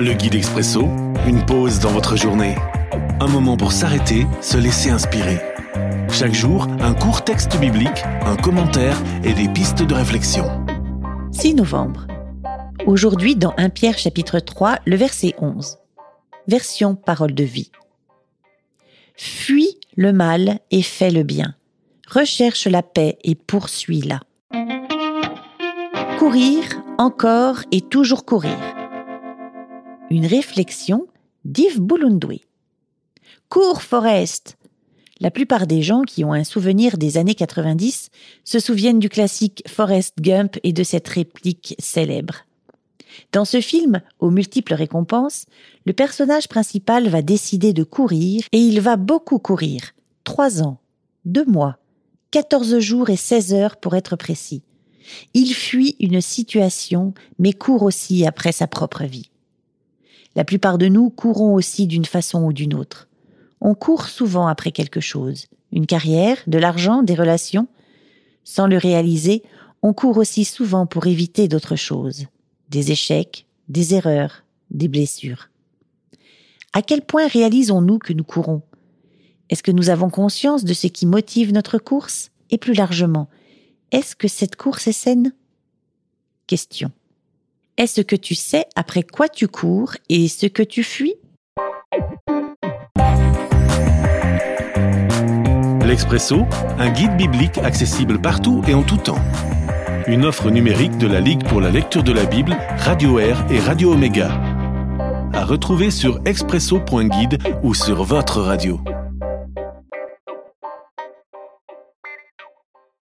Le guide expresso, une pause dans votre journée. Un moment pour s'arrêter, se laisser inspirer. Chaque jour, un court texte biblique, un commentaire et des pistes de réflexion. 6 novembre. Aujourd'hui, dans 1 Pierre chapitre 3, le verset 11. Version parole de vie. Fuis le mal et fais le bien. Recherche la paix et poursuis-la. Courir, encore et toujours courir. Une réflexion d'Yves Boulundoui. Cours, Forest La plupart des gens qui ont un souvenir des années 90 se souviennent du classique Forest Gump et de cette réplique célèbre. Dans ce film, aux multiples récompenses, le personnage principal va décider de courir et il va beaucoup courir. Trois ans, deux mois, quatorze jours et seize heures pour être précis. Il fuit une situation, mais court aussi après sa propre vie. La plupart de nous courons aussi d'une façon ou d'une autre. On court souvent après quelque chose, une carrière, de l'argent, des relations. Sans le réaliser, on court aussi souvent pour éviter d'autres choses des échecs, des erreurs, des blessures. À quel point réalisons-nous que nous courons? Est-ce que nous avons conscience de ce qui motive notre course? Et plus largement, est-ce que cette course est saine? Question. Est-ce que tu sais après quoi tu cours et ce que tu fuis? L'Expresso, un guide biblique accessible partout et en tout temps une offre numérique de la Ligue pour la lecture de la Bible, Radio Air et Radio Omega. À retrouver sur expresso.guide ou sur votre radio.